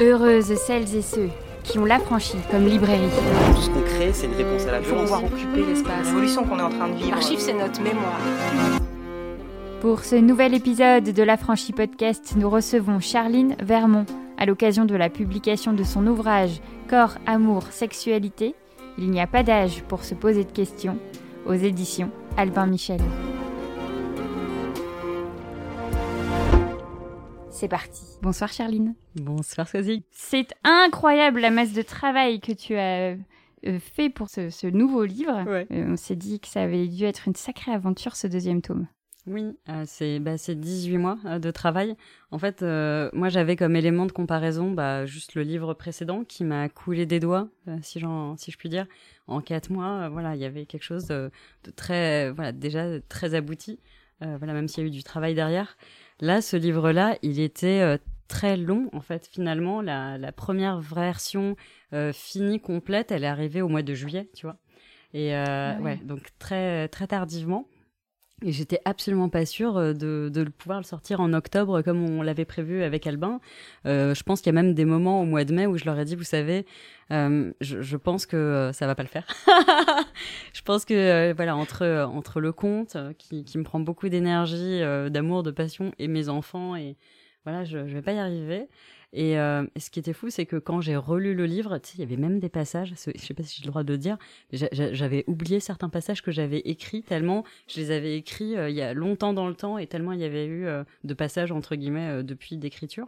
Heureuses celles et ceux qui ont l'affranchi comme librairie. Tout ce qu'on crée, c'est une réponse à la Il faut pouvoir occuper l'espace. L'évolution qu'on est en train de vivre. L'archive, c'est notre mémoire. Pour ce nouvel épisode de l'Affranchi Podcast, nous recevons Charline Vermont à l'occasion de la publication de son ouvrage Corps, amour, sexualité. Il n'y a pas d'âge pour se poser de questions aux éditions Albin Michel. C'est parti. Bonsoir Charline. Bonsoir Sosie. C'est incroyable la masse de travail que tu as euh, fait pour ce, ce nouveau livre. Ouais. Euh, on s'est dit que ça avait dû être une sacrée aventure ce deuxième tome. Oui, euh, c'est bah, c'est 18 mois euh, de travail. En fait, euh, moi j'avais comme élément de comparaison bah, juste le livre précédent qui m'a coulé des doigts, euh, si, j'en- si je puis dire. En quatre mois, euh, voilà, il y avait quelque chose de, de très, voilà, déjà très abouti. Euh, voilà, même s'il y a eu du travail derrière. Là, ce livre-là, il était euh, très long. En fait, finalement, la, la première version euh, finie, complète, elle est arrivée au mois de juillet, tu vois. Et euh, Ah oui. ouais, donc très très tardivement. Et j'étais absolument pas sûre euh, de, de pouvoir le sortir en octobre comme on l'avait prévu avec Albin. Euh, je pense qu'il y a même des moments au mois de mai où je leur ai dit, vous savez, euh, je, je pense que euh, ça va pas le faire. je pense que euh, voilà entre entre le euh, qui, qui me prend beaucoup d'énergie, d'amour, de passion et mes enfants et voilà, je, je vais pas y arriver. Et, euh, et ce qui était fou, c'est que quand j'ai relu le livre, il y avait même des passages, je sais pas si j'ai le droit de le dire, j'avais oublié certains passages que j'avais écrits tellement je les avais écrits euh, il y a longtemps dans le temps et tellement il y avait eu euh, de passages entre guillemets depuis d'écriture.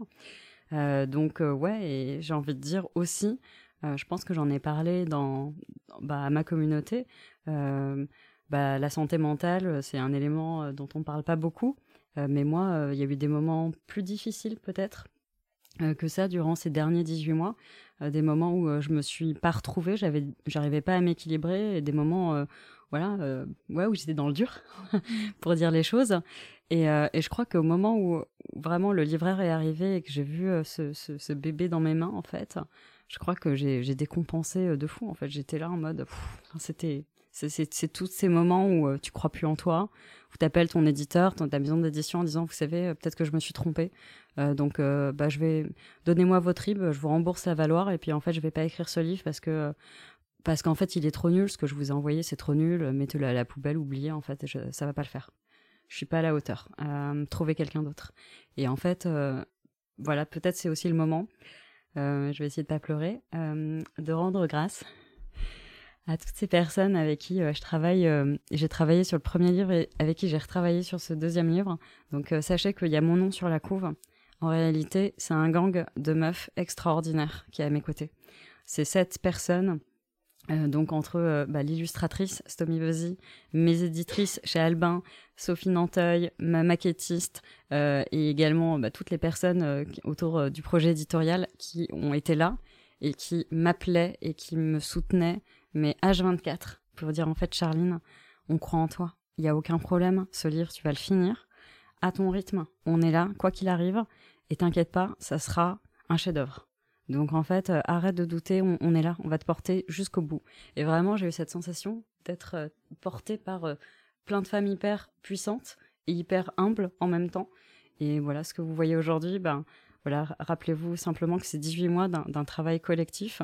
Donc ouais, et j'ai envie de dire aussi, je pense que j'en ai parlé dans, bah, à ma communauté. bah, la santé mentale, c'est un élément dont on parle pas beaucoup. Mais moi, il y a eu des moments plus difficiles peut-être que ça durant ces derniers 18 mois. Euh, des moments où euh, je me suis pas retrouvée, j'arrivais pas à m'équilibrer, et des moments, euh, voilà, euh, ouais, où j'étais dans le dur, pour dire les choses. Et, euh, je crois qu'au moment où, vraiment le libraire est arrivé et que j'ai vu euh, ce, ce, bébé dans mes mains, en fait, je crois que j'ai, décompensé euh, de fou. En fait, j'étais là en mode, c'était, c'est, tous ces moments où euh, tu crois plus en toi, où t'appelles ton éditeur, ton, ta maison d'édition en disant, vous savez, euh, peut-être que je me suis trompée. Euh, donc, euh, bah, je vais donnez-moi vos tribes, je vous rembourse la valoir, et puis en fait, je vais pas écrire ce livre parce que parce qu'en fait, il est trop nul. Ce que je vous ai envoyé, c'est trop nul. Mettez-le à la poubelle, oubliez. En fait, je, ça va pas le faire. Je suis pas à la hauteur. Euh, trouvez quelqu'un d'autre. Et en fait, euh, voilà, peut-être c'est aussi le moment. je vais essayer de pas pleurer, de rendre grâce à toutes ces personnes avec qui euh, je travaille. euh, j'ai travaillé sur le premier livre et avec qui j'ai retravaillé sur ce deuxième livre. Donc euh, sachez qu'il y a mon nom sur la couve. En réalité, c'est un gang de meufs extraordinaires qui est à mes côtés. C'est sept personnes, donc entre bah, l'illustratrice Stomy Buzzy, mes éditrices chez Albin, Sophie Nanteuil, ma maquettiste, et également bah, toutes les personnes autour du projet éditorial qui ont été là et qui m'appelaient et qui me soutenaient, mais H24, pour dire en fait, Charline, on croit en toi. Il n'y a aucun problème, ce livre, tu vas le finir à ton rythme. On est là, quoi qu'il arrive, et t'inquiète pas, ça sera un chef-d'œuvre. Donc en fait, euh, arrête de douter, on, est là, on va te porter jusqu'au bout. Et vraiment, j'ai eu cette sensation d'être euh, portée par euh, plein de femmes hyper puissantes et hyper humbles en même temps. Et voilà, ce que vous voyez aujourd'hui, ben voilà, rappelez-vous simplement que c'est 18 mois d'un travail collectif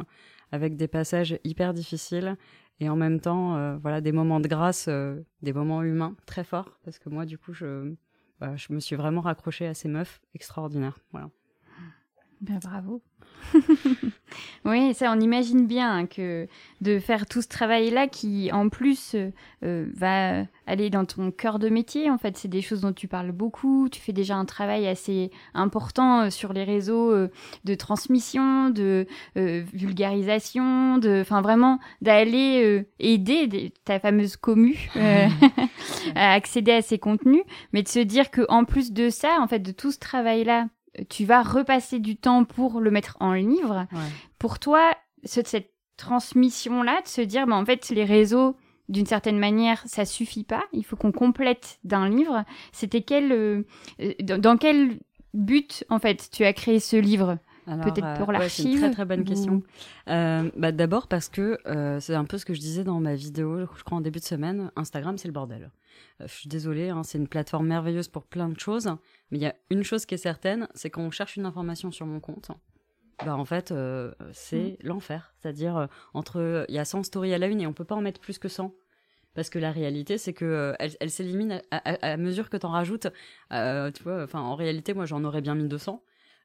avec des passages hyper difficiles et en même temps, euh, voilà, des moments de grâce, euh, des moments humains très forts parce que moi, du coup, je, bah, je me suis vraiment raccrochée à ces meufs extraordinaires. Voilà. Ben, bravo. oui, ça, on imagine bien que de faire tout ce travail-là qui, en plus, euh, va aller dans ton cœur de métier. En fait, c'est des choses dont tu parles beaucoup. Tu fais déjà un travail assez important euh, sur les réseaux euh, de transmission, de euh, vulgarisation, de, enfin, vraiment d'aller euh, aider ta fameuse commu à accéder à ces contenus, mais de se dire que en plus de ça, en fait, de tout ce travail-là, tu vas repasser du temps pour le mettre en livre. Ouais. Pour toi, ce- cette transmission-là, de se dire, bah, en fait, les réseaux, d'une certaine manière, ça suffit pas. Il faut qu'on complète d'un livre. C'était quel, euh, euh, dans, dans quel but, en fait, tu as créé ce livre? Peut-être pour euh, ouais, c'est une l'archive très très bonne question. Euh, bah, D'abord parce que c'est un peu ce que je disais dans ma vidéo, je crois en début de semaine, Instagram c'est le bordel. Je suis désolée, hein, c'est une plateforme merveilleuse pour plein de choses, mais il y a une chose qui est certaine, c'est quand on cherche une information sur mon compte, bah en fait, c'est l'enfer. C'est-à-dire, entre. Il y a 100 stories à la une et on peut pas en mettre plus que 100 parce que la réalité c'est que elle, elle s'élimine à, mesure que tu en rajoutes tu vois enfin en réalité moi j'en aurais bien mis 200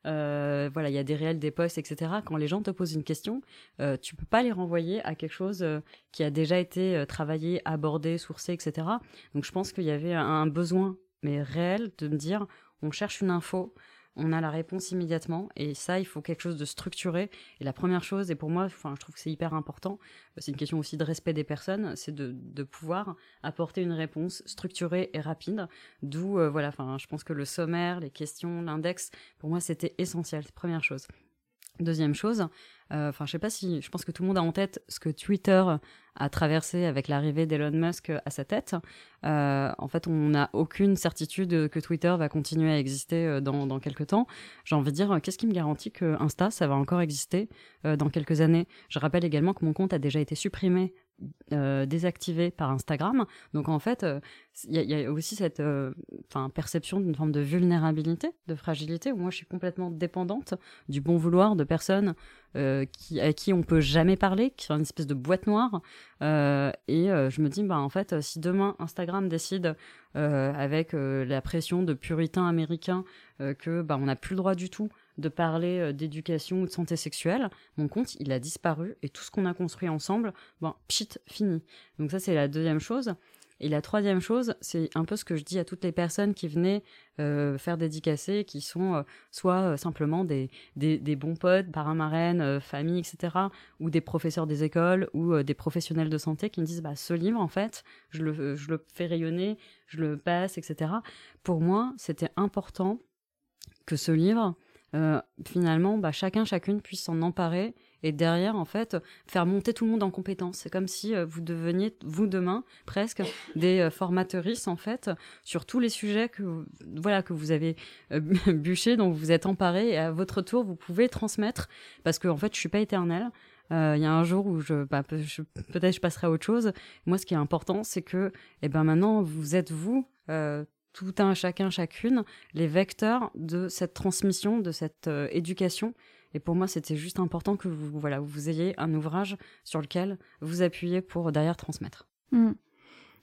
euh, voilà, il y a des réels, des posts, etc. Quand les gens te posent une question, euh, tu peux pas les renvoyer à quelque chose euh, qui a déjà été euh, travaillé, abordé, sourcé, etc. Donc je pense qu'il y avait un besoin, mais réel, de me dire, on cherche une info, on a la réponse immédiatement et ça il faut quelque chose de structuré. Et la première chose et pour moi enfin je trouve que c'est hyper important c'est une question aussi de respect des personnes c'est de, pouvoir apporter une réponse structurée et rapide. D'où euh, voilà enfin je pense que le sommaire les questions l'index pour moi c'était essentiel première chose Deuxième chose, euh, enfin, je sais pas si, je pense que tout le monde a en tête ce que Twitter a traversé avec l'arrivée d'Elon Musk à sa tête. Euh, en fait, on n'a aucune certitude que Twitter va continuer à exister euh, dans, dans quelques temps. J'ai envie de dire, qu'est-ce qui me garantit que Insta, ça va encore exister dans quelques années? Je rappelle également que mon compte a déjà été supprimé euh, désactivé par Instagram. Donc en fait, il y, a aussi cette euh, perception d'une forme de vulnérabilité, de fragilité, où moi je suis complètement dépendante du bon vouloir de personnes euh, qui, à qui on peut jamais parler, qui sont une espèce de boîte noire. et je me dis, bah en fait, si demain Instagram décide, avec la pression de puritains américains, que bah, on n'a plus le droit du tout de parler euh, d'éducation ou de santé sexuelle, mon compte, il a disparu et tout ce qu'on a construit ensemble, bon, pchit, fini. Donc ça, c'est la deuxième chose. Et la troisième chose, c'est un peu ce que je dis à toutes les personnes qui venaient euh, faire dédicacer, qui sont euh, soit simplement des, des, bons potes, parrains, marraines, famille, etc., ou des professeurs des écoles, ou des professionnels de santé qui me disent, bah, ce livre, en fait, je le, je le fais rayonner, je le passe, etc. Pour moi, c'était important que ce livre, euh, finalement, bah, chacun, chacune puisse s'en emparer et derrière, en fait, faire monter tout le monde en compétence. C'est comme si euh, vous deveniez, vous demain, presque des euh, en fait, sur tous les sujets que, voilà, que vous avez euh, bûchés, dont vous êtes emparés, et à votre tour, vous pouvez transmettre, parce que, en fait, je suis pas éternelle. Il y a un jour où je, bah, peut-être je passerai à autre chose. Moi, ce qui est important, c'est que, eh ben, maintenant, vous êtes vous, tout un chacun, chacune, les vecteurs de cette transmission, de cette euh, éducation. Et pour moi, c'était juste important que vous, voilà, vous ayez un ouvrage sur lequel vous appuyez pour derrière transmettre. Mmh.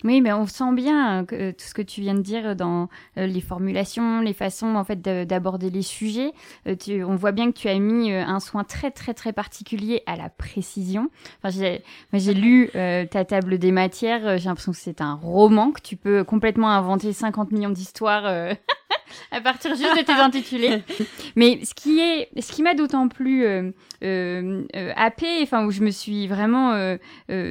Oui, mais on sent bien que, euh, tout ce que tu viens de dire dans euh, les formulations, les façons en fait d'aborder les sujets. Euh, tu, on voit bien que tu as mis un soin très très très particulier à la précision. Enfin, j'ai lu ta table des matières. J'ai l'impression que c'est un roman que tu peux complètement inventer 50 millions d'histoires. à partir juste de tes intitulés. Mais ce qui est, ce qui m'a d'autant plus euh, euh, euh happé, enfin où je me suis vraiment euh,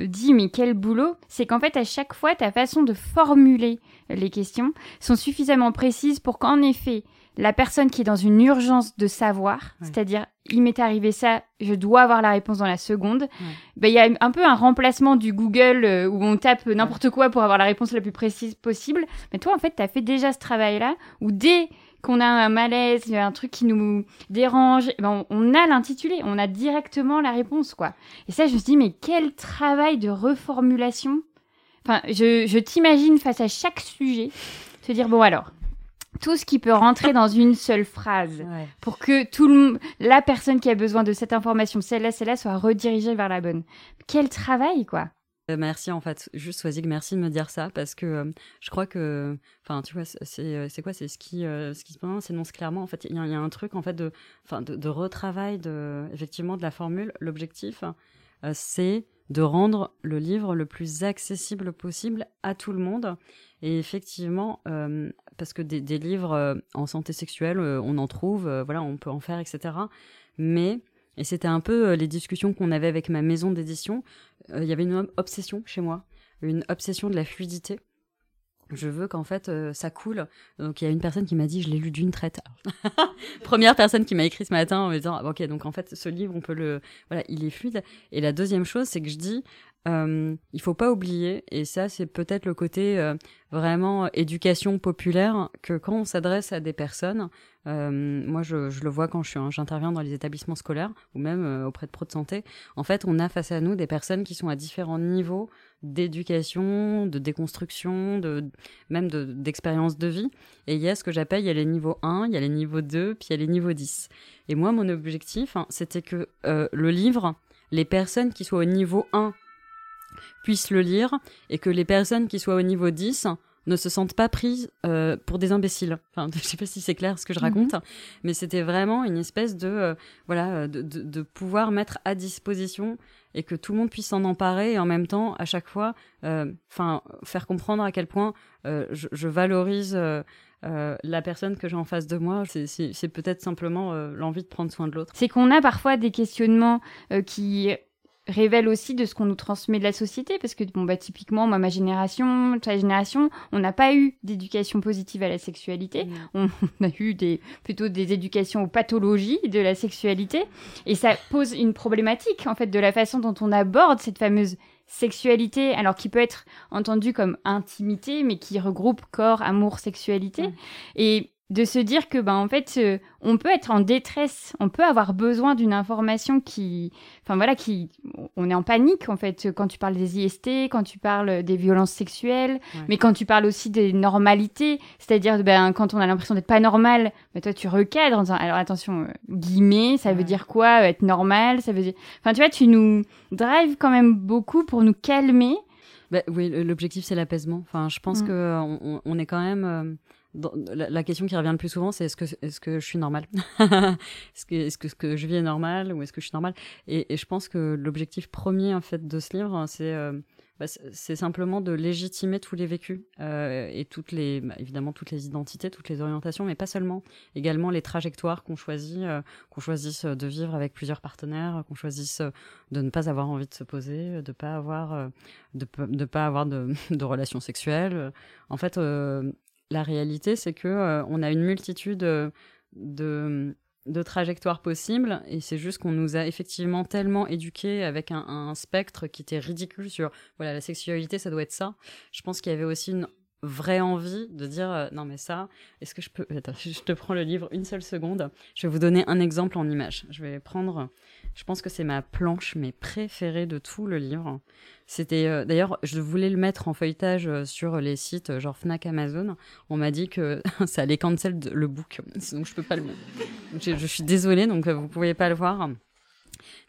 dit mais quel boulot, c'est qu'en fait à chaque fois ta façon de formuler les questions sont suffisamment précises pour qu'en effet la personne qui est dans une urgence de savoir, c'est-à-dire il m'est arrivé ça, je dois avoir la réponse dans la seconde, ben, il y a un peu un remplacement du Google euh, où on tape n'importe quoi pour avoir la réponse la plus précise possible. Mais toi, en fait, tu as fait déjà ce travail-là où dès qu'on a un malaise, il y a un truc qui nous dérange, ben on, a l'intitulé, on a directement la réponse, quoi. Et ça, je me suis dit, mais quel travail de reformulation. Enfin, je, je t'imagine face à chaque sujet, se dire, bon alors, tout ce qui peut rentrer dans une seule phrase pour que tout le, la personne qui a besoin de cette information, celle-là, celle-là, soit redirigée vers la bonne. Quel travail, quoi. Euh, merci en fait, juste Swazig, merci de me dire ça parce que euh, je crois que, enfin tu vois, c'est euh, c'est quoi, c'est ce qui ce qui se s'énonce clairement. En fait, il y, y, a un truc en fait de, enfin de, de, retravail de effectivement de la formule. L'objectif, c'est de rendre le livre le plus accessible possible à tout le monde. Et effectivement, euh, parce que des, livres euh, en santé sexuelle, euh, on en trouve, voilà, on peut en faire, etc. Mais, et c'était un peu les discussions qu'on avait avec ma maison d'édition, il y avait une obsession chez moi, une obsession de la fluidité je veux qu'en fait euh, ça coule. Donc il y a une personne qui m'a dit je l'ai lu d'une traite. Première personne qui m'a écrit ce matin en me disant ok donc en fait ce livre on peut le voilà il est fluide. Et la deuxième chose c'est que je dis euh, il faut pas oublier, et ça c'est peut-être le côté euh, vraiment éducation populaire, que quand on s'adresse à des personnes, euh, moi je, le vois quand j'interviens dans les établissements scolaires ou même euh, auprès de pros de santé, en fait on a face à nous des personnes qui sont à différents niveaux d'éducation, de déconstruction, de même d'expérience de, vie. Et il y a ce que j'appelle, il y a les niveaux 1, il y a les niveaux 2, puis il y a les niveaux 10. Et moi, mon objectif, hein, c'était que le livre, les personnes qui soient au niveau 1 puissent le lire, et que les personnes qui soient au niveau 10 ne se sentent pas prises euh, pour des imbéciles. Enfin, je sais pas si c'est clair ce que je raconte, mhm. mais c'était vraiment une espèce de euh, voilà de, de, de, pouvoir mettre à disposition et que tout le monde puisse s'en emparer et en même temps à chaque fois, euh, enfin faire comprendre à quel point euh, je, je, valorise. Euh, la personne que j'ai en face de moi, c'est peut-être simplement l'envie de prendre soin de l'autre. C'est qu'on a parfois des questionnements qui révèle aussi de ce qu'on nous transmet de la société parce que bon bah typiquement moi ma génération ta génération on n'a pas eu d'éducation positive à la sexualité mmh. on, a eu des plutôt des éducations aux pathologies de la sexualité et ça pose une problématique en fait de la façon dont on aborde cette fameuse sexualité alors qui peut être entendue comme intimité mais qui regroupe corps amour sexualité mmh. et de se dire que ben en fait euh, on peut être en détresse. On peut avoir besoin d'une information qui enfin voilà qui on est en panique en fait quand tu parles des IST quand tu parles des violences sexuelles mais quand tu parles aussi des normalités. C'est-à-dire ben quand on a l'impression d'être pas normal ben toi tu recadres alors attention euh, guillemets ça veut dire quoi être normal? Ça veut dire enfin tu vois tu nous drives quand même beaucoup pour nous calmer. Bah, oui l'objectif c'est l'apaisement. Enfin je pense mm. que on, on, est quand même la, question qui revient le plus souvent, c'est est-ce que, je suis normale? Est-ce que, ce que je vis est normal ou est-ce que je suis normale? Et, je pense que l'objectif premier en fait de ce livre, c'est euh, bah, c'est simplement de légitimer tous les vécus euh, et toutes les, bah, évidemment toutes les identités, toutes les orientations, mais pas seulement, également les trajectoires qu'on choisit, euh, qu'on choisisse de vivre avec plusieurs partenaires, qu'on choisisse de ne pas avoir envie de se poser, de pas pas avoir de relations sexuelles. En fait, la réalité, c'est que euh, on a une multitude euh, de, de trajectoires possibles et c'est juste qu'on nous a effectivement tellement éduqués avec un, spectre qui était ridicule sur voilà la sexualité ça doit être ça. Je pense qu'il y avait aussi une vraie envie de dire euh, non mais ça est-ce que je peux Attends, je te prends le livre une seule seconde je vais vous donner un exemple en image je vais prendre je pense que c'est ma planche mais préférée de tout le livre. C'était euh, d'ailleurs, je voulais le mettre en feuilletage euh, sur les sites genre Fnac, Amazon. On m'a dit que ça allait cancel le book, donc je peux pas le mettre. Je, je, suis désolée, donc vous pouvez pas le voir.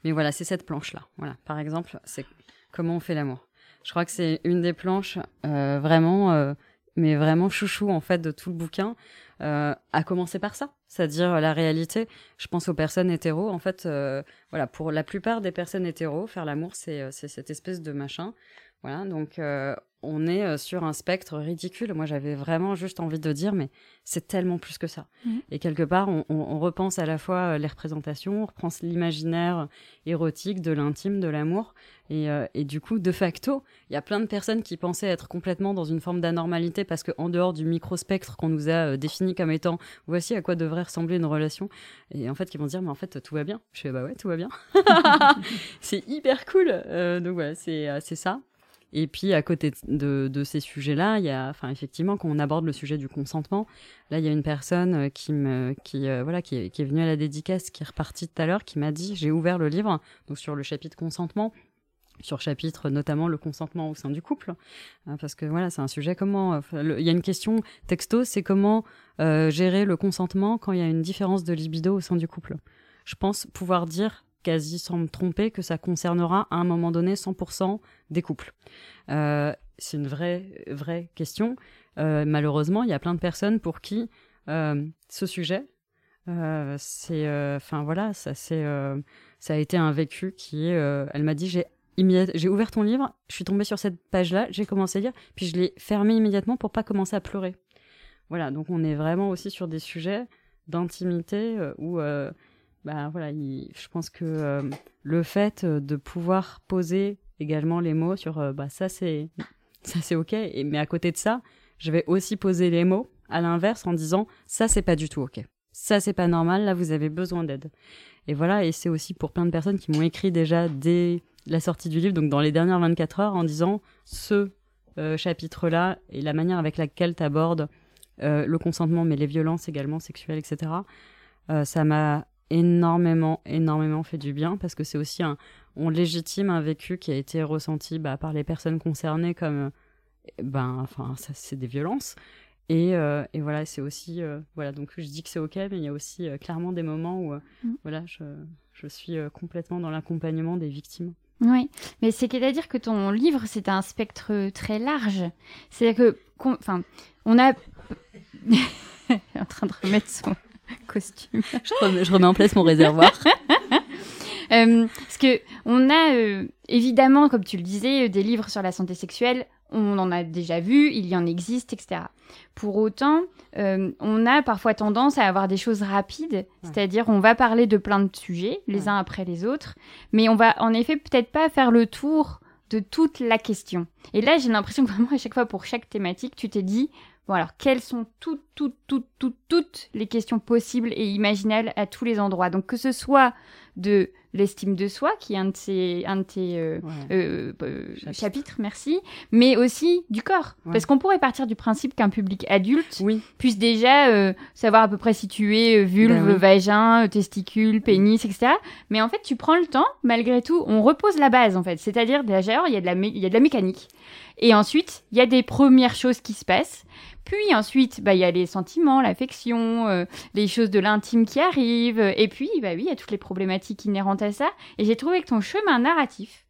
Mais voilà, c'est cette planche là. Voilà, par exemple, c'est comment on fait l'amour. Je crois que c'est une des planches vraiment, mais vraiment chouchou en fait de tout le bouquin euh, à commencer par ça, c'est-à-dire la réalité. Je pense aux personnes hétéros. En fait, euh, voilà, pour la plupart des personnes hétéros, faire l'amour, c'est euh, cette espèce de machin. Voilà, donc euh, on est euh, sur un spectre ridicule. Moi, j'avais vraiment juste envie de dire, mais c'est tellement plus que ça. Mhm. Et quelque part, on, on, repense à la fois euh, les représentations, on reprend l'imaginaire érotique de l'intime, de l'amour. Et, euh, et, du coup, de facto, il y a plein de personnes qui pensaient être complètement dans une forme d'anormalité parce que en dehors du micro-spectre qu'on nous a défini comme étant voici à quoi devrait ressembler une relation, et en fait, qui vont dire, mais en fait, tout va bien. Je fais, bah ouais, tout va bien. c'est hyper cool. donc voilà, c'est ça. Et puis à côté de, ces sujets-là, il y a, enfin effectivement, quand on aborde le sujet du consentement, là il y a une personne euh, qui me, qui euh, voilà, qui est, venue à la dédicace, qui est repartie tout à l'heure, qui m'a dit, j'ai ouvert le livre, donc sur le chapitre consentement, sur chapitre notamment le consentement au sein du couple, hein, parce que voilà, c'est un sujet comment, il y a une question texto, c'est comment euh, gérer le consentement quand il y a une différence de libido au sein du couple. Je pense pouvoir dire quasi sans me tromper, que ça concernera à un moment donné 100% des couples. Euh, c'est une vraie, vraie question. Euh, malheureusement, il y a plein de personnes pour qui euh, ce sujet, c'est, enfin voilà, ça c'est, ça a été un vécu qui est. elle m'a dit, j'ai j'ai ouvert ton livre, je suis tombée sur cette page-là, j'ai commencé à lire, puis je l'ai fermé immédiatement pour pas commencer à pleurer. Voilà, donc on est vraiment aussi sur des sujets d'intimité où bah voilà, je pense que euh, le fait euh, de pouvoir poser également les mots sur euh, bah ça c'est ça c'est ok, et, mais à côté de ça, je vais aussi poser les mots à l'inverse en disant ça c'est pas du tout ok, ça c'est pas normal, là vous avez besoin d'aide. Et voilà, et c'est aussi pour plein de personnes qui m'ont écrit déjà des la sortie du livre, donc dans les dernières 24 heures, en disant ce chapitre-là et la manière avec laquelle tu abordes le consentement, mais les violences également sexuelles, etc. ça m'a énormément, énormément fait du bien parce que c'est aussi un, on légitime un vécu qui a été ressenti bah, par les personnes concernées comme, ben, enfin, ça, c'est des violences. Et, euh, et voilà, c'est aussi, euh, voilà, donc je dis que c'est ok, mais il y a aussi euh, clairement des moments où, mm. voilà, je, je suis complètement dans l'accompagnement des victimes. Oui, mais c'est à dire que ton livre, c'est un spectre très large. C'est-à-dire que, enfin, on a. en train de remettre son costume. je, remets, en place mon réservoir. parce que on a évidemment, comme tu le disais, des livres sur la santé sexuelle on en a déjà vu, il y en existe, etc. Pour autant, euh, on a parfois tendance à avoir des choses rapides, c'est-à-dire on va parler de plein de sujets, les uns après les autres, mais on va en effet peut-être pas faire le tour de toute la question. Et là, j'ai l'impression que vraiment à chaque fois pour chaque thématique, tu t'es dit, bon alors, quelles sont toutes, toutes, toutes, toutes, toutes les questions possibles et imaginables à tous les endroits? Donc que ce soit de l'estime de soi, qui est un de tes, un de tes euh, euh, euh, chapitres, merci, mais aussi du corps. Parce qu'on pourrait partir du principe qu'un public adulte puisse déjà savoir à peu près situer vulve, ben vagin, testicule, pénis, etc. Mais en fait, tu prends le temps, malgré tout, on repose la base, en fait. C'est-à-dire, déjà, il y, a de la il y a de la mécanique. Et ensuite, il y a des premières choses qui se passent. Puis ensuite, bah, il y a les sentiments, l'affection, les choses de l'intime qui arrivent. Et puis, bah oui, il y a toutes les problématiques inhérentes à ça. Et j'ai trouvé que ton chemin narratif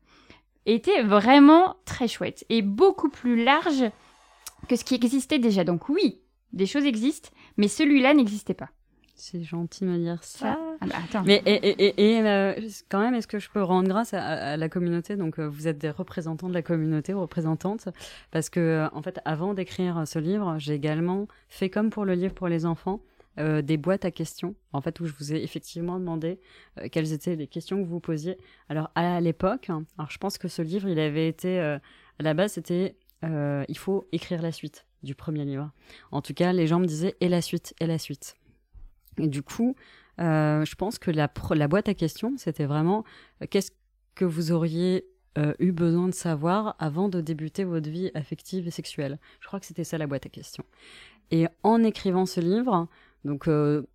était vraiment très chouette et beaucoup plus large que ce qui existait déjà. Donc oui, des choses existent, mais celui-là n'existait pas. C'est gentil de me dire ça. Ah, bah, attends. Mais et, euh, quand même, est-ce que je peux rendre grâce à, la communauté? Donc, euh, vous êtes des représentants de la communauté représentantes, parce que euh, en fait, avant d'écrire ce livre, j'ai également fait comme pour le livre pour les enfants. Des boîtes à questions, en fait, où je vous ai effectivement demandé quelles étaient les questions que vous posiez. Alors, à l'époque, alors je pense que ce livre, il avait été, à la base, c'était, il faut écrire la suite du premier livre. En tout cas, les gens me disaient, et la suite, et la suite. Et du coup, euh, je pense que la, la boîte à questions, c'était vraiment euh, qu'est-ce que vous auriez euh, eu besoin de savoir avant de débuter votre vie affective et sexuelle? Je crois que c'était ça la boîte à questions. Et en écrivant ce livre, donc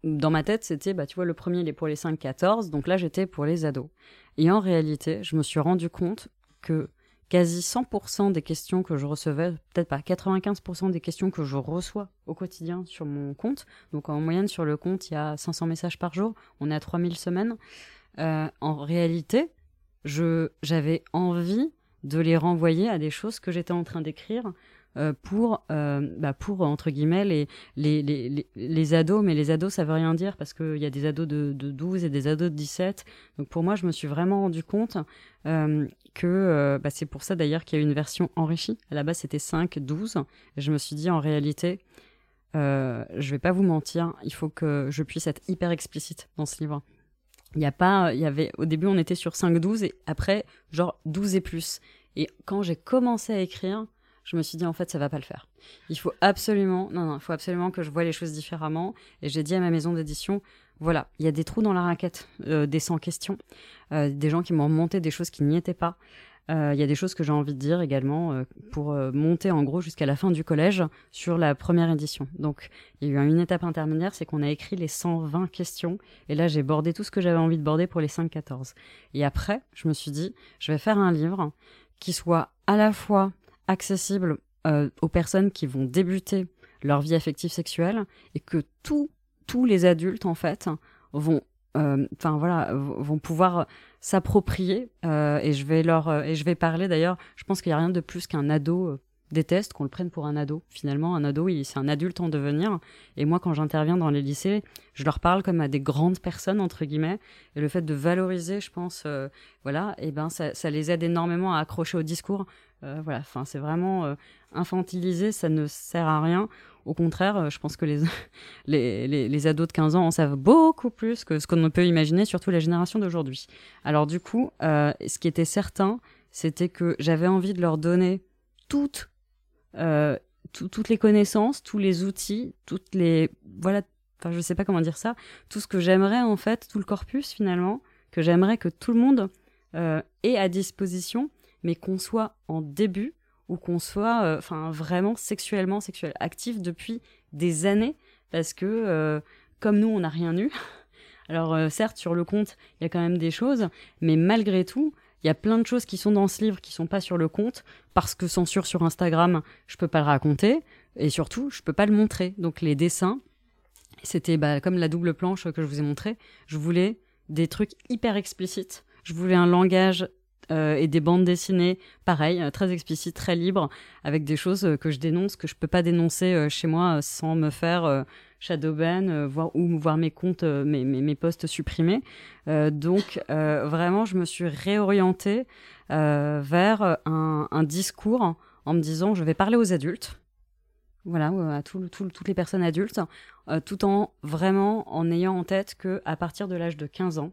dans ma tête, c'était, bah, tu vois, le premier, il est pour les 5-14, donc là, j'étais pour les ados. Et en réalité, je me suis rendu compte que quasi 100% des questions que je recevais, peut-être pas 95% des questions que je reçois au quotidien sur mon compte. Donc en moyenne sur le compte, il y a 500 messages par jour, on est à 3000 semaines. Euh, en réalité, j'avais envie de les renvoyer à des choses que j'étais en train d'écrire euh, pour, euh, bah pour, entre guillemets, les, les, les, les, ados. Mais les ados, ça veut rien dire parce qu'il y a des ados de, de 12 et des ados de 17. Donc pour moi, je me suis vraiment rendu compte euh, que euh, bah c'est pour ça d'ailleurs qu'il y a une version enrichie. À la base, c'était 5, 12. Et je me suis dit, en réalité, euh, je vais pas vous mentir, il faut que je puisse être hyper explicite dans ce livre. Il y a pas, il y avait, au début, on était sur 5, 12 et après, genre 12 et plus. Et quand j'ai commencé à écrire, je me suis dit en fait ça va pas le faire. Il faut absolument, non non, il faut absolument que je vois les choses différemment. Et j'ai dit à ma maison d'édition, voilà, il y a des trous dans la raquette euh, des 100 questions, euh, des gens qui m'ont monté des choses qui n'y étaient pas. Euh, il y a des choses que j'ai envie de dire également pour monter en gros jusqu'à la fin du collège sur la première édition. Donc il y a eu une étape intermédiaire, c'est qu'on a écrit les 120 questions et là j'ai bordé tout ce que j'avais envie de border pour les 5-14. Et après, je me suis dit, je vais faire un livre qui soit à la fois accessible euh, aux personnes qui vont débuter leur vie affective sexuelle et que tous les adultes en fait vont euh, voilà vont pouvoir s'approprier euh, et je vais leur et je vais parler d'ailleurs je pense qu'il n'y a rien de plus qu'un ado déteste qu'on le prenne pour un ado. Finalement, un ado, c'est un adulte en devenir. Et moi, quand j'interviens dans les lycées, je leur parle comme à des grandes personnes, entre guillemets. Et le fait de valoriser, je pense, voilà, et ben, ça, ça, les aide énormément à accrocher au discours. Euh, voilà, enfin, c'est vraiment euh, infantilisé, ça ne sert à rien. Au contraire, je pense que les, les, les, les, ados de 15 ans en savent beaucoup plus que ce qu'on peut imaginer, surtout la génération d'aujourd'hui. Alors du coup, ce qui était certain, c'était que j'avais envie de leur donner toutes euh, toutes les connaissances, tous les outils, toutes les voilà, enfin je sais pas comment dire ça, tout ce que j'aimerais en fait, tout le corpus finalement que j'aimerais que tout le monde euh, est à disposition, mais qu'on soit en début ou qu'on soit euh, enfin vraiment sexuellement sexuel actif depuis des années parce que euh, comme nous on n'a rien eu. Alors euh, certes sur le compte il y a quand même des choses mais malgré tout il y a plein de choses qui sont dans ce livre qui sont pas sur le compte parce que censure sur Instagram je peux pas le raconter et surtout je peux pas le montrer. Donc les dessins c'était bah, comme la double planche que je vous ai montré je voulais des trucs hyper explicites. Je voulais un langage euh, et des bandes dessinées, pareil, euh, très explicites, très libres, avec des choses euh, que je dénonce, que je peux pas dénoncer chez moi sans me faire shadowban, voir ou voir mes comptes, mes, mes, posts supprimés. Donc vraiment, je me suis réorientée vers un, discours en me disant, je vais parler aux adultes. Voilà, à tout, tout- toutes les personnes adultes, tout en vraiment en ayant en tête que à partir de l'âge de 15 ans,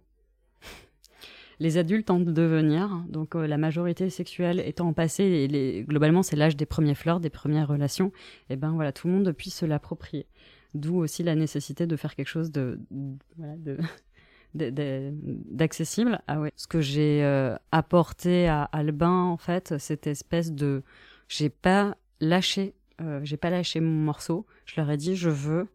les adultes de devenir, donc euh, la majorité sexuelle étant passée, et globalement c'est l'âge des premiers fleurs, des premières relations, et ben voilà, tout le monde puisse se l'approprier. D'où aussi la nécessité de faire quelque chose de, de, de- d'accessible. Ah ouais. Ce que j'ai euh, apporté à Albin, en fait, cette espèce de, j'ai pas lâché, euh, j'ai pas lâché mon morceau. Je leur ai dit, je veux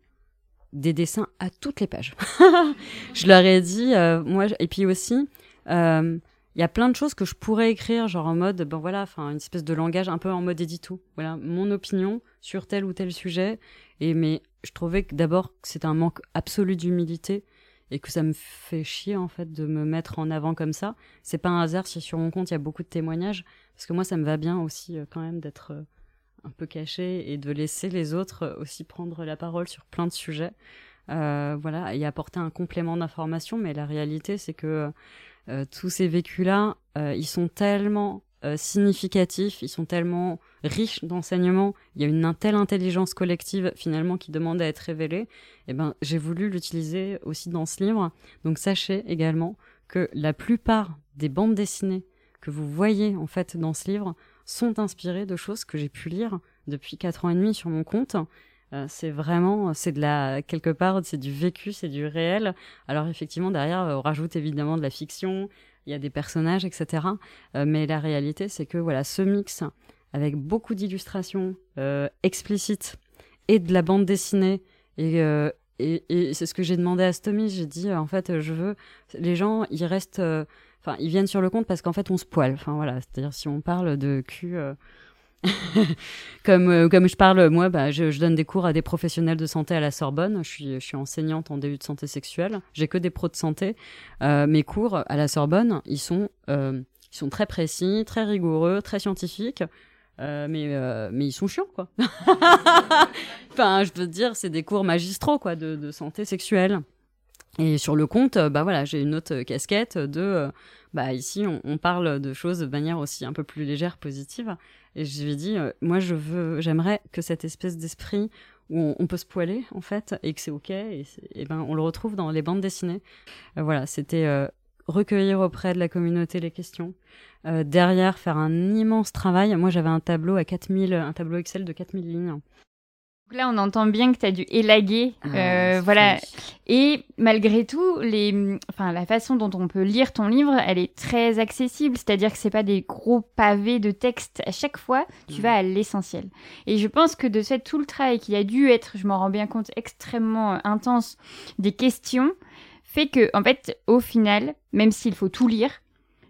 des dessins à toutes les pages. je leur ai dit, moi, et puis aussi, il y a plein de choses que je pourrais écrire, genre en mode, ben voilà, enfin, une espèce de langage un peu en mode édito. Voilà, mon opinion sur tel ou tel sujet. Et mais je trouvais que d'abord que c'était un manque absolu d'humilité et que ça me fait chier en fait de me mettre en avant comme ça. C'est pas un hasard si sur mon compte il y a beaucoup de témoignages parce que moi ça me va bien aussi euh, quand même d'être euh, un peu caché et de laisser les autres euh, aussi prendre la parole sur plein de sujets. Euh, voilà, et apporter un complément d'information, mais la réalité c'est que euh, tous ces vécus-là, euh, ils sont tellement euh, significatifs, ils sont tellement riches d'enseignements, il y a une telle intelligence collective finalement qui demande à être révélée, et ben j'ai voulu l'utiliser aussi dans ce livre. Donc sachez également que la plupart des bandes dessinées que vous voyez en fait dans ce livre sont inspirées de choses que j'ai pu lire depuis quatre ans et demi sur mon compte. Euh, c'est vraiment, c'est de la quelque part, c'est du vécu, c'est du réel. Alors effectivement derrière, on rajoute évidemment de la fiction, il y a des personnages, etc. Euh, mais la réalité, c'est que voilà, ce mix avec beaucoup d'illustrations euh, explicites et de la bande dessinée et euh, c'est ce que j'ai demandé à Stomy. J'ai dit, euh, en fait, je veux. Les gens, ils restent. euh, Enfin, ils viennent sur le compte parce qu'en fait, on se poile. Enfin, voilà. C'est-à-dire, si on parle de cul. euh, comme, euh, comme je parle, moi, bah, je, donne des cours à des professionnels de santé à la Sorbonne. Je suis, enseignante en début de santé sexuelle. J'ai que des pros de santé. Euh, mes cours à la Sorbonne, ils sont, euh, ils sont très précis, très rigoureux, très scientifiques. Mais, mais ils sont chiants, quoi. enfin, je veux dire, c'est des cours magistraux, quoi, de, de santé sexuelle. Et sur le compte, bah voilà, j'ai une autre casquette de, bah ici, on parle de choses de manière aussi un peu plus légère, positive. Et je lui ai dit, euh, moi, je veux, j'aimerais que cette espèce d'esprit où on, peut se poiler, en fait, et que c'est ok, et, ben, on le retrouve dans les bandes dessinées. Euh, voilà, c'était euh, recueillir auprès de la communauté les questions. Derrière, faire un immense travail. Moi, j'avais un tableau à 4000, un tableau Excel de 4000 lignes. Là, on entend bien que tu as dû élaguer. Ah, euh, voilà. Et malgré tout, les, enfin, la façon dont on peut lire ton livre, elle est très accessible. C'est-à-dire que c'est pas des gros pavés de texte. À chaque fois, tu Mm. vas à l'essentiel. Et je pense que de ce fait, tout le travail qui a dû être, je m'en rends bien compte, extrêmement euh, intense, des questions, fait que, en fait, au final, même s'il faut tout lire,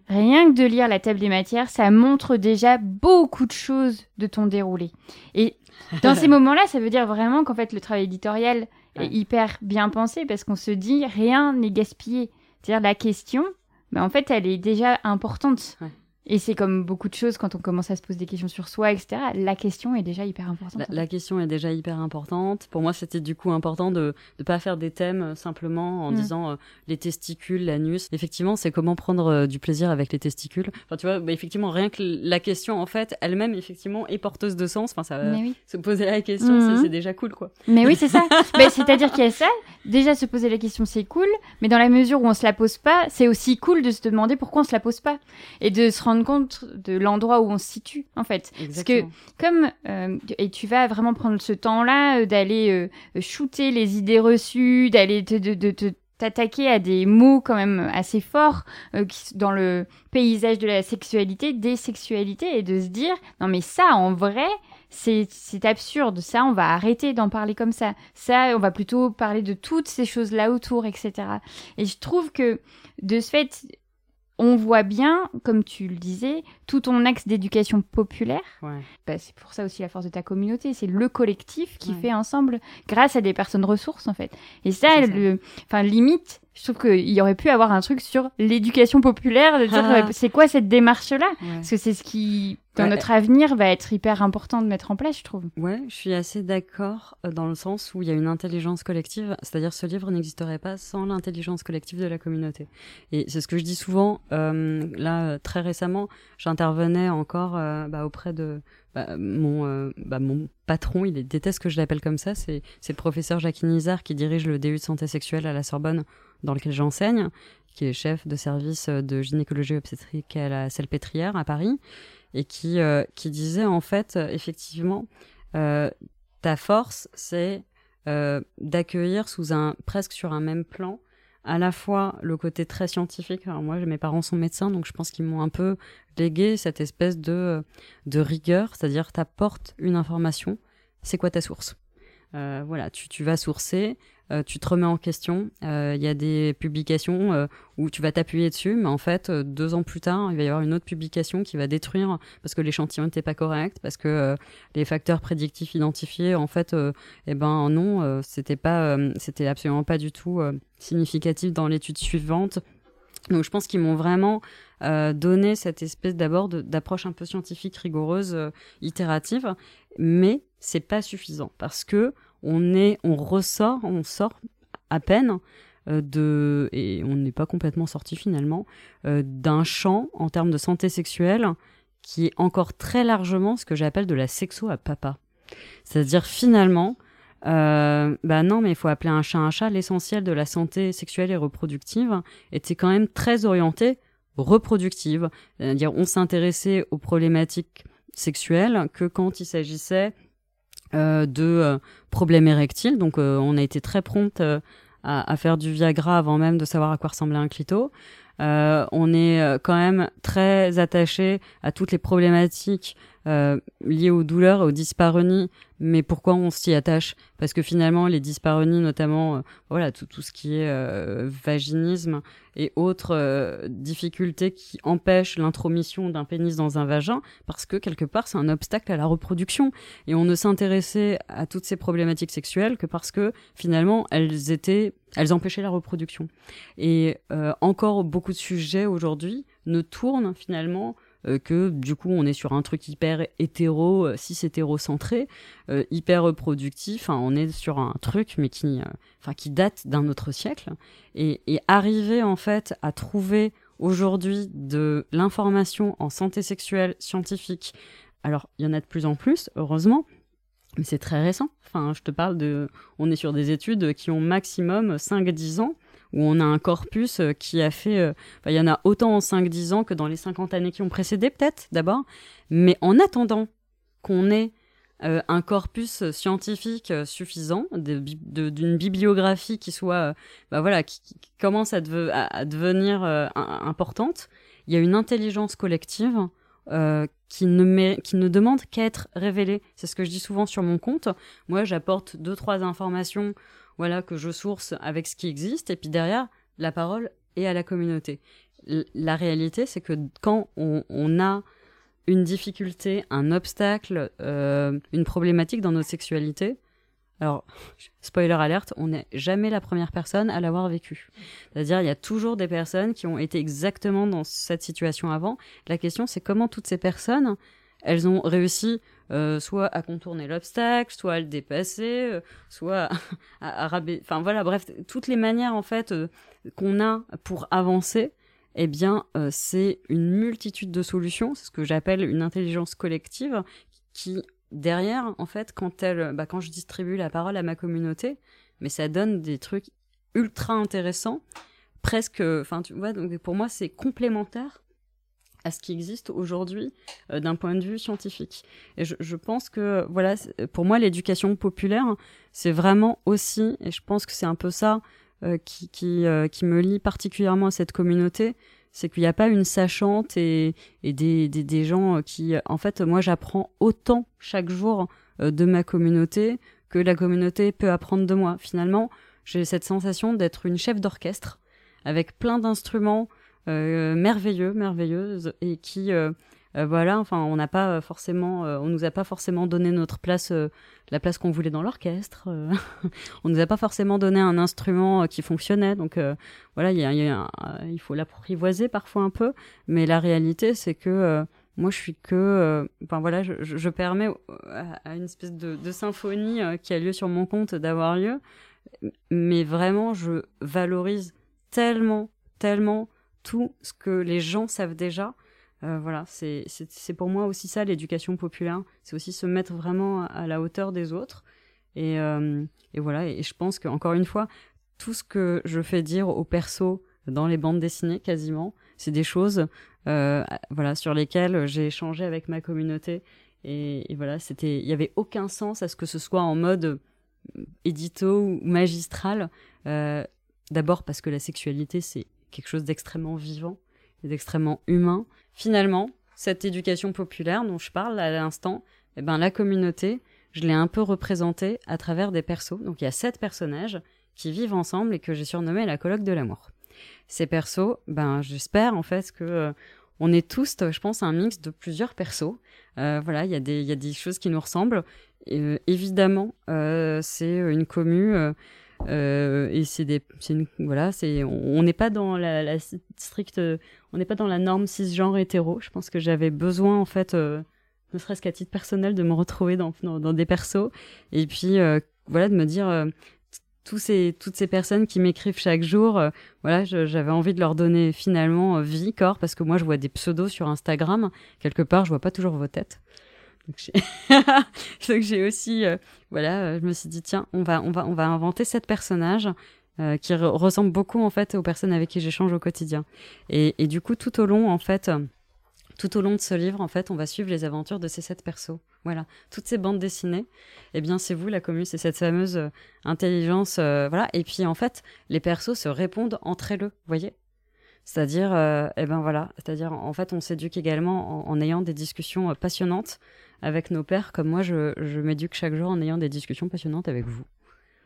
rien que de lire la table des matières, ça montre déjà beaucoup de choses de ton déroulé. Et dans ces moments-là, ça veut dire vraiment qu'en fait, le travail éditorial Ouais. est hyper bien pensé parce qu'on se dit rien n'est gaspillé. C'est-à-dire la question, ben, en fait, elle est déjà importante. Ouais. Et c'est comme beaucoup de choses quand on commence à se poser des questions sur soi, etc. La question est déjà hyper importante. La, la question est déjà hyper importante. Pour moi, c'était du coup important de ne pas faire des thèmes euh, simplement en Mm. disant euh, les testicules, l'anus. Effectivement, c'est comment prendre euh, du plaisir avec les testicules. Enfin, tu vois, bah, effectivement, rien que la question, en fait, elle-même, effectivement, est porteuse de sens. Enfin, ça, Mais oui. se poser la question, Mhm. c'est- déjà cool, quoi. Mais oui, c'est ça. Ben, C'est-à-dire qu'il y a ça. Déjà, se poser la question, c'est cool. Mais dans la mesure où on se la pose pas, c'est aussi cool de se demander pourquoi on se la pose pas. Et de se rendre compte de l'endroit où on se situe, en fait. Exactement. comme euh, et tu vas vraiment prendre ce temps-là euh, d'aller euh, shooter les idées reçues, d'aller te, de, de te t'attaquer à des mots quand même assez forts euh, dans le paysage de la sexualité, des sexualités, et de se dire non mais ça en vrai c'est absurde, ça on va arrêter d'en parler comme ça, ça on va plutôt parler de toutes ces choses là autour, etc. Et je trouve que de ce fait on voit bien, comme tu le disais, tout ton axe d'éducation populaire. Bah, c'est pour ça aussi la force de ta communauté. C'est le collectif qui fait ensemble, grâce à des personnes ressources, en fait. Et ça, Le, enfin, limite, je trouve qu'il y aurait pu avoir un truc sur l'éducation populaire, de dire ah. c'est quoi cette démarche-là? Parce que c'est ce qui, dans notre avenir, va être hyper important de mettre en place, je trouve. Ouais, je suis assez d'accord euh, dans le sens où il y a une intelligence collective, c'est-à-dire ce livre n'existerait pas sans l'intelligence collective de la communauté. Et c'est ce que je dis souvent. Euh, là, très récemment, j'intervenais encore euh, bah, auprès de bah, mon, bah, mon patron, il déteste que je l'appelle comme ça, c'est le professeur Jacques Nizar qui dirige le DU de santé sexuelle à la Sorbonne dans lequel j'enseigne, qui est chef de service de gynécologie obstétrique à la Salpêtrière à Paris, et qui, euh, qui disait en fait, effectivement, euh, ta force, c'est euh, d'accueillir sous un presque sur un même plan à la fois le côté très scientifique. Alors moi, mes parents sont médecins, donc je pense qu'ils m'ont un peu légué cette espèce de, de rigueur, c'est-à-dire t'apportes une information, c'est quoi ta source? Voilà, tu, tu vas sourcer, euh, tu te remets en question. Il euh, y a des publications euh, où tu vas t'appuyer dessus, mais en fait, deux ans plus tard, il va y avoir une autre publication qui va détruire parce que l'échantillon n'était pas correct, parce que les facteurs prédictifs identifiés, en fait, eh ben non, c'était pas, c'était absolument pas du tout significatif dans l'étude suivante. Donc, je pense qu'ils m'ont vraiment donné cette espèce d'abord d'approche un peu scientifique, rigoureuse, itérative, mais c'est pas suffisant parce que on est, on ressort, on sort à peine euh, de, et on n'est pas complètement sorti finalement, euh, d'un champ en termes de santé sexuelle qui est encore très largement ce que j'appelle de la sexo à papa. C'est-à-dire finalement, euh, bah non, mais il faut appeler un chat un chat. L'essentiel de la santé sexuelle et reproductive était quand même très orienté reproductive. C'est-à-dire, on s'intéressait aux problématiques sexuelles que quand il s'agissait de euh, problèmes érectiles. Donc, euh, on a été très prompte à, faire du Viagra avant même de savoir à quoi ressemblait un clito. on est quand même très attaché à toutes les problématiques liées aux douleurs, aux dyspareunies. Mais pourquoi on s'y attache? Parce que finalement, les dyspareunies, notamment, voilà, tout, tout ce qui est vaginisme, et autres euh, difficultés qui empêchent l'intromission d'un pénis dans un vagin, parce que quelque part c'est un obstacle à la reproduction. Et on ne s'intéressait à toutes ces problématiques sexuelles que parce que finalement elles étaient, elles empêchaient la reproduction. Et euh, encore beaucoup de sujets aujourd'hui ne tournent finalement euh, que du coup on est sur un truc hyper hétéro, euh, cis hétérocentré, euh, hyper reproductif. on est sur un truc mais qui, qui date d'un autre siècle. Et, et arriver en fait à trouver aujourd'hui de l'information en santé sexuelle scientifique. Alors il y en a de plus en plus, heureusement. Mais c'est très récent. Enfin, je te parle de. On est sur des études qui ont maximum 5-10 ans où on a un corpus euh, qui a fait, euh, il y en a autant en 5-10 ans que dans les 50 années qui ont précédé peut-être d'abord, mais en attendant qu'on ait euh, un corpus scientifique suffisant, d'une bibliographie qui soit, bah voilà, qui, commence à, devenir importante, il y a une intelligence collective qui, ne qui ne demande qu'à être révélée. C'est ce que je dis souvent sur mon compte. Moi, j'apporte deux, trois informations voilà, que je source avec ce qui existe, et puis derrière, la parole est à la communauté. la réalité, c'est que quand on, a une difficulté, un obstacle, euh, une problématique dans notre sexualité, alors, spoiler alerte, on n'est jamais la première personne à l'avoir vécu. C'est-à-dire, il y a toujours des personnes qui ont été exactement dans cette situation avant. La question, c'est comment toutes ces personnes, elles ont réussi euh, soit à contourner l'obstacle, soit à le dépasser, euh, soit à, à, Enfin voilà, bref, toutes les manières en fait euh, qu'on a pour avancer, eh bien, c'est une multitude de solutions. C'est ce que j'appelle une intelligence collective qui, derrière, en fait, quand elle, bah, quand je distribue la parole à ma communauté, mais ça donne des trucs ultra intéressants, presque, enfin tu vois, donc pour moi c'est complémentaire à ce qui existe aujourd'hui euh, d'un point de vue scientifique. Et je, pense que, voilà, pour moi, l'éducation populaire, c'est vraiment aussi, et je pense que c'est un peu ça qui, qui, qui me lie particulièrement à cette communauté, c'est qu'il n'y a pas une sachante et, et des, des, des, gens qui... En fait, moi, j'apprends autant chaque jour de ma communauté que la communauté peut apprendre de moi. Finalement, j'ai cette sensation d'être une chef d'orchestre avec plein d'instruments euh, merveilleux, merveilleuses et qui euh, euh, voilà, enfin, on n'a pas forcément, on nous a pas forcément donné notre place, la place qu'on voulait dans l'orchestre. on nous a pas forcément donné un instrument qui fonctionnait. Donc voilà, il y a, y a il faut l'apprivoiser parfois un peu. Mais la réalité, c'est que moi, je suis que, enfin voilà, je, je, permets à, une espèce de, de symphonie qui a lieu sur mon compte d'avoir lieu. Mais vraiment, je valorise tellement, tellement tout ce que les gens savent déjà. Euh, voilà, c'est pour moi aussi ça l'éducation populaire. C'est aussi se mettre vraiment à la hauteur des autres. Et, euh, et voilà, et je pense qu'encore une fois, tout ce que je fais dire aux persos dans les bandes dessinées quasiment, c'est des choses euh, voilà, sur lesquelles j'ai échangé avec ma communauté. Et, voilà, c'était, il n'y avait aucun sens à ce que ce soit en mode édito ou magistral. D'abord parce que la sexualité, c'est quelque chose d'extrêmement vivant et d'extrêmement humain. Finalement, cette éducation populaire dont je parle à l'instant, eh ben, la communauté, je l'ai un peu représentée à travers des persos. Donc il y a sept personnages qui vivent ensemble et que j'ai surnommé la colloque de l'amour. Ces persos, ben j'espère en fait que euh, on est tous, je pense, un mix de plusieurs persos. Euh, voilà, il y a des y a des choses qui nous ressemblent. Euh, évidemment, c'est une commune euh, et c'est des, une, voilà, c'est, on n'est pas dans la, la stricte, on n'est pas dans la norme cisgenre hétéro. Je pense que j'avais besoin en fait, euh, ne serait-ce qu'à titre personnel, de me retrouver dans, dans, des persos et puis euh, voilà, de me dire euh, tous ces, toutes ces personnes qui m'écrivent chaque jour, euh, voilà, j'avais envie de leur donner finalement vie, corps, parce que moi je vois des pseudos sur Instagram, quelque part je vois pas toujours vos têtes. Donc j'ai aussi, euh, voilà, euh, je me suis dit tiens, on va, on va, on va inventer cette personnage euh, qui ressemble beaucoup en fait aux personnes avec qui j'échange au quotidien. Et, du coup, tout au long en fait, tout au long de ce livre, en fait, on va suivre les aventures de ces sept persos. Voilà, toutes ces bandes dessinées. Eh bien, c'est vous la commune, c'est cette fameuse intelligence, voilà. Et puis en fait, les persos se répondent entre eux, voyez? C'est-à-dire, euh, eh ben voilà, c'est-à-dire en fait, on s'éduque également en, en, ayant des discussions passionnantes avec nos pères, comme moi, je, je m'éduque chaque jour en ayant des discussions passionnantes avec vous.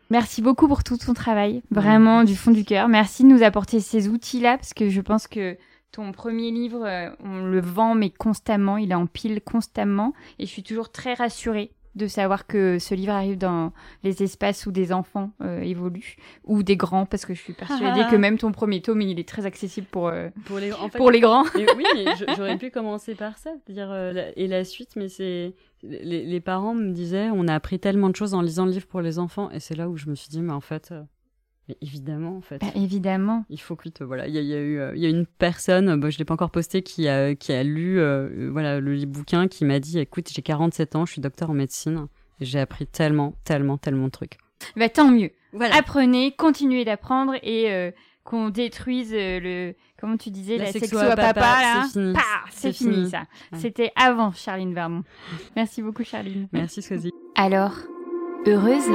Merci beaucoup pour tout ton travail, vraiment du fond du cœur. Merci de nous apporter ces outils-là, parce que je pense que ton premier livre, euh, on le vend, mais constamment, il est en pile constamment, et je suis toujours très rassurée de savoir que ce livre arrive dans les espaces où des enfants euh, évoluent ou des grands parce que je suis persuadée que même ton premier tome il est très accessible pour euh, pour, les, en fait, pour les grands. oui, j'aurais pu commencer par ça, dire euh, et la suite, mais c'est les, les, parents me disaient on a appris tellement de choses en lisant le livre pour les enfants et c'est là où je me suis dit mais en fait mais évidemment, en fait. Bah, évidemment. Il faut que voilà, il y a, y a, eu, il y a une personne, bon, je l'ai pas encore posté, qui a, qui a lu, euh, voilà, le bouquin, qui m'a dit, écoute, j'ai 47 ans, je suis docteur en médecine, j'ai appris tellement, tellement, tellement de trucs. Bah tant mieux. Voilà. Apprenez, continuez d'apprendre et euh, qu'on détruise euh, le, comment tu disais, la, la sexo, sexo à papa, papa là. c'est fini. C'est fini, fini, ça. Ouais. C'était avant Charline Vermont. Merci beaucoup, Charline. Merci, Soisy. Alors, heureuse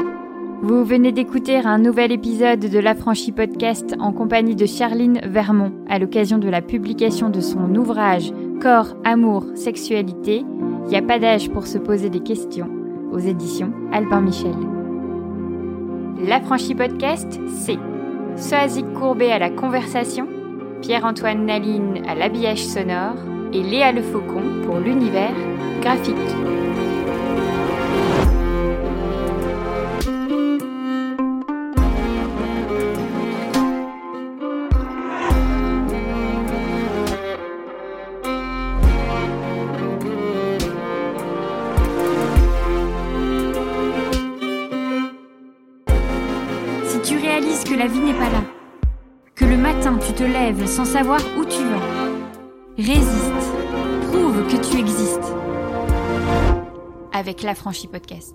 vous venez d'écouter un nouvel épisode de l'Affranchi Podcast en compagnie de Charline Vermont à l'occasion de la publication de son ouvrage Corps, Amour, Sexualité. Il n'y a pas d'âge pour se poser des questions aux éditions Albin Michel. L'Affranchi Podcast, c'est Soazic Courbet à la conversation, Pierre-Antoine Naline à l'habillage sonore et Léa Le Faucon pour l'univers graphique. Sans savoir où tu vas. Résiste. Prouve que tu existes. Avec l'Affranchi Podcast.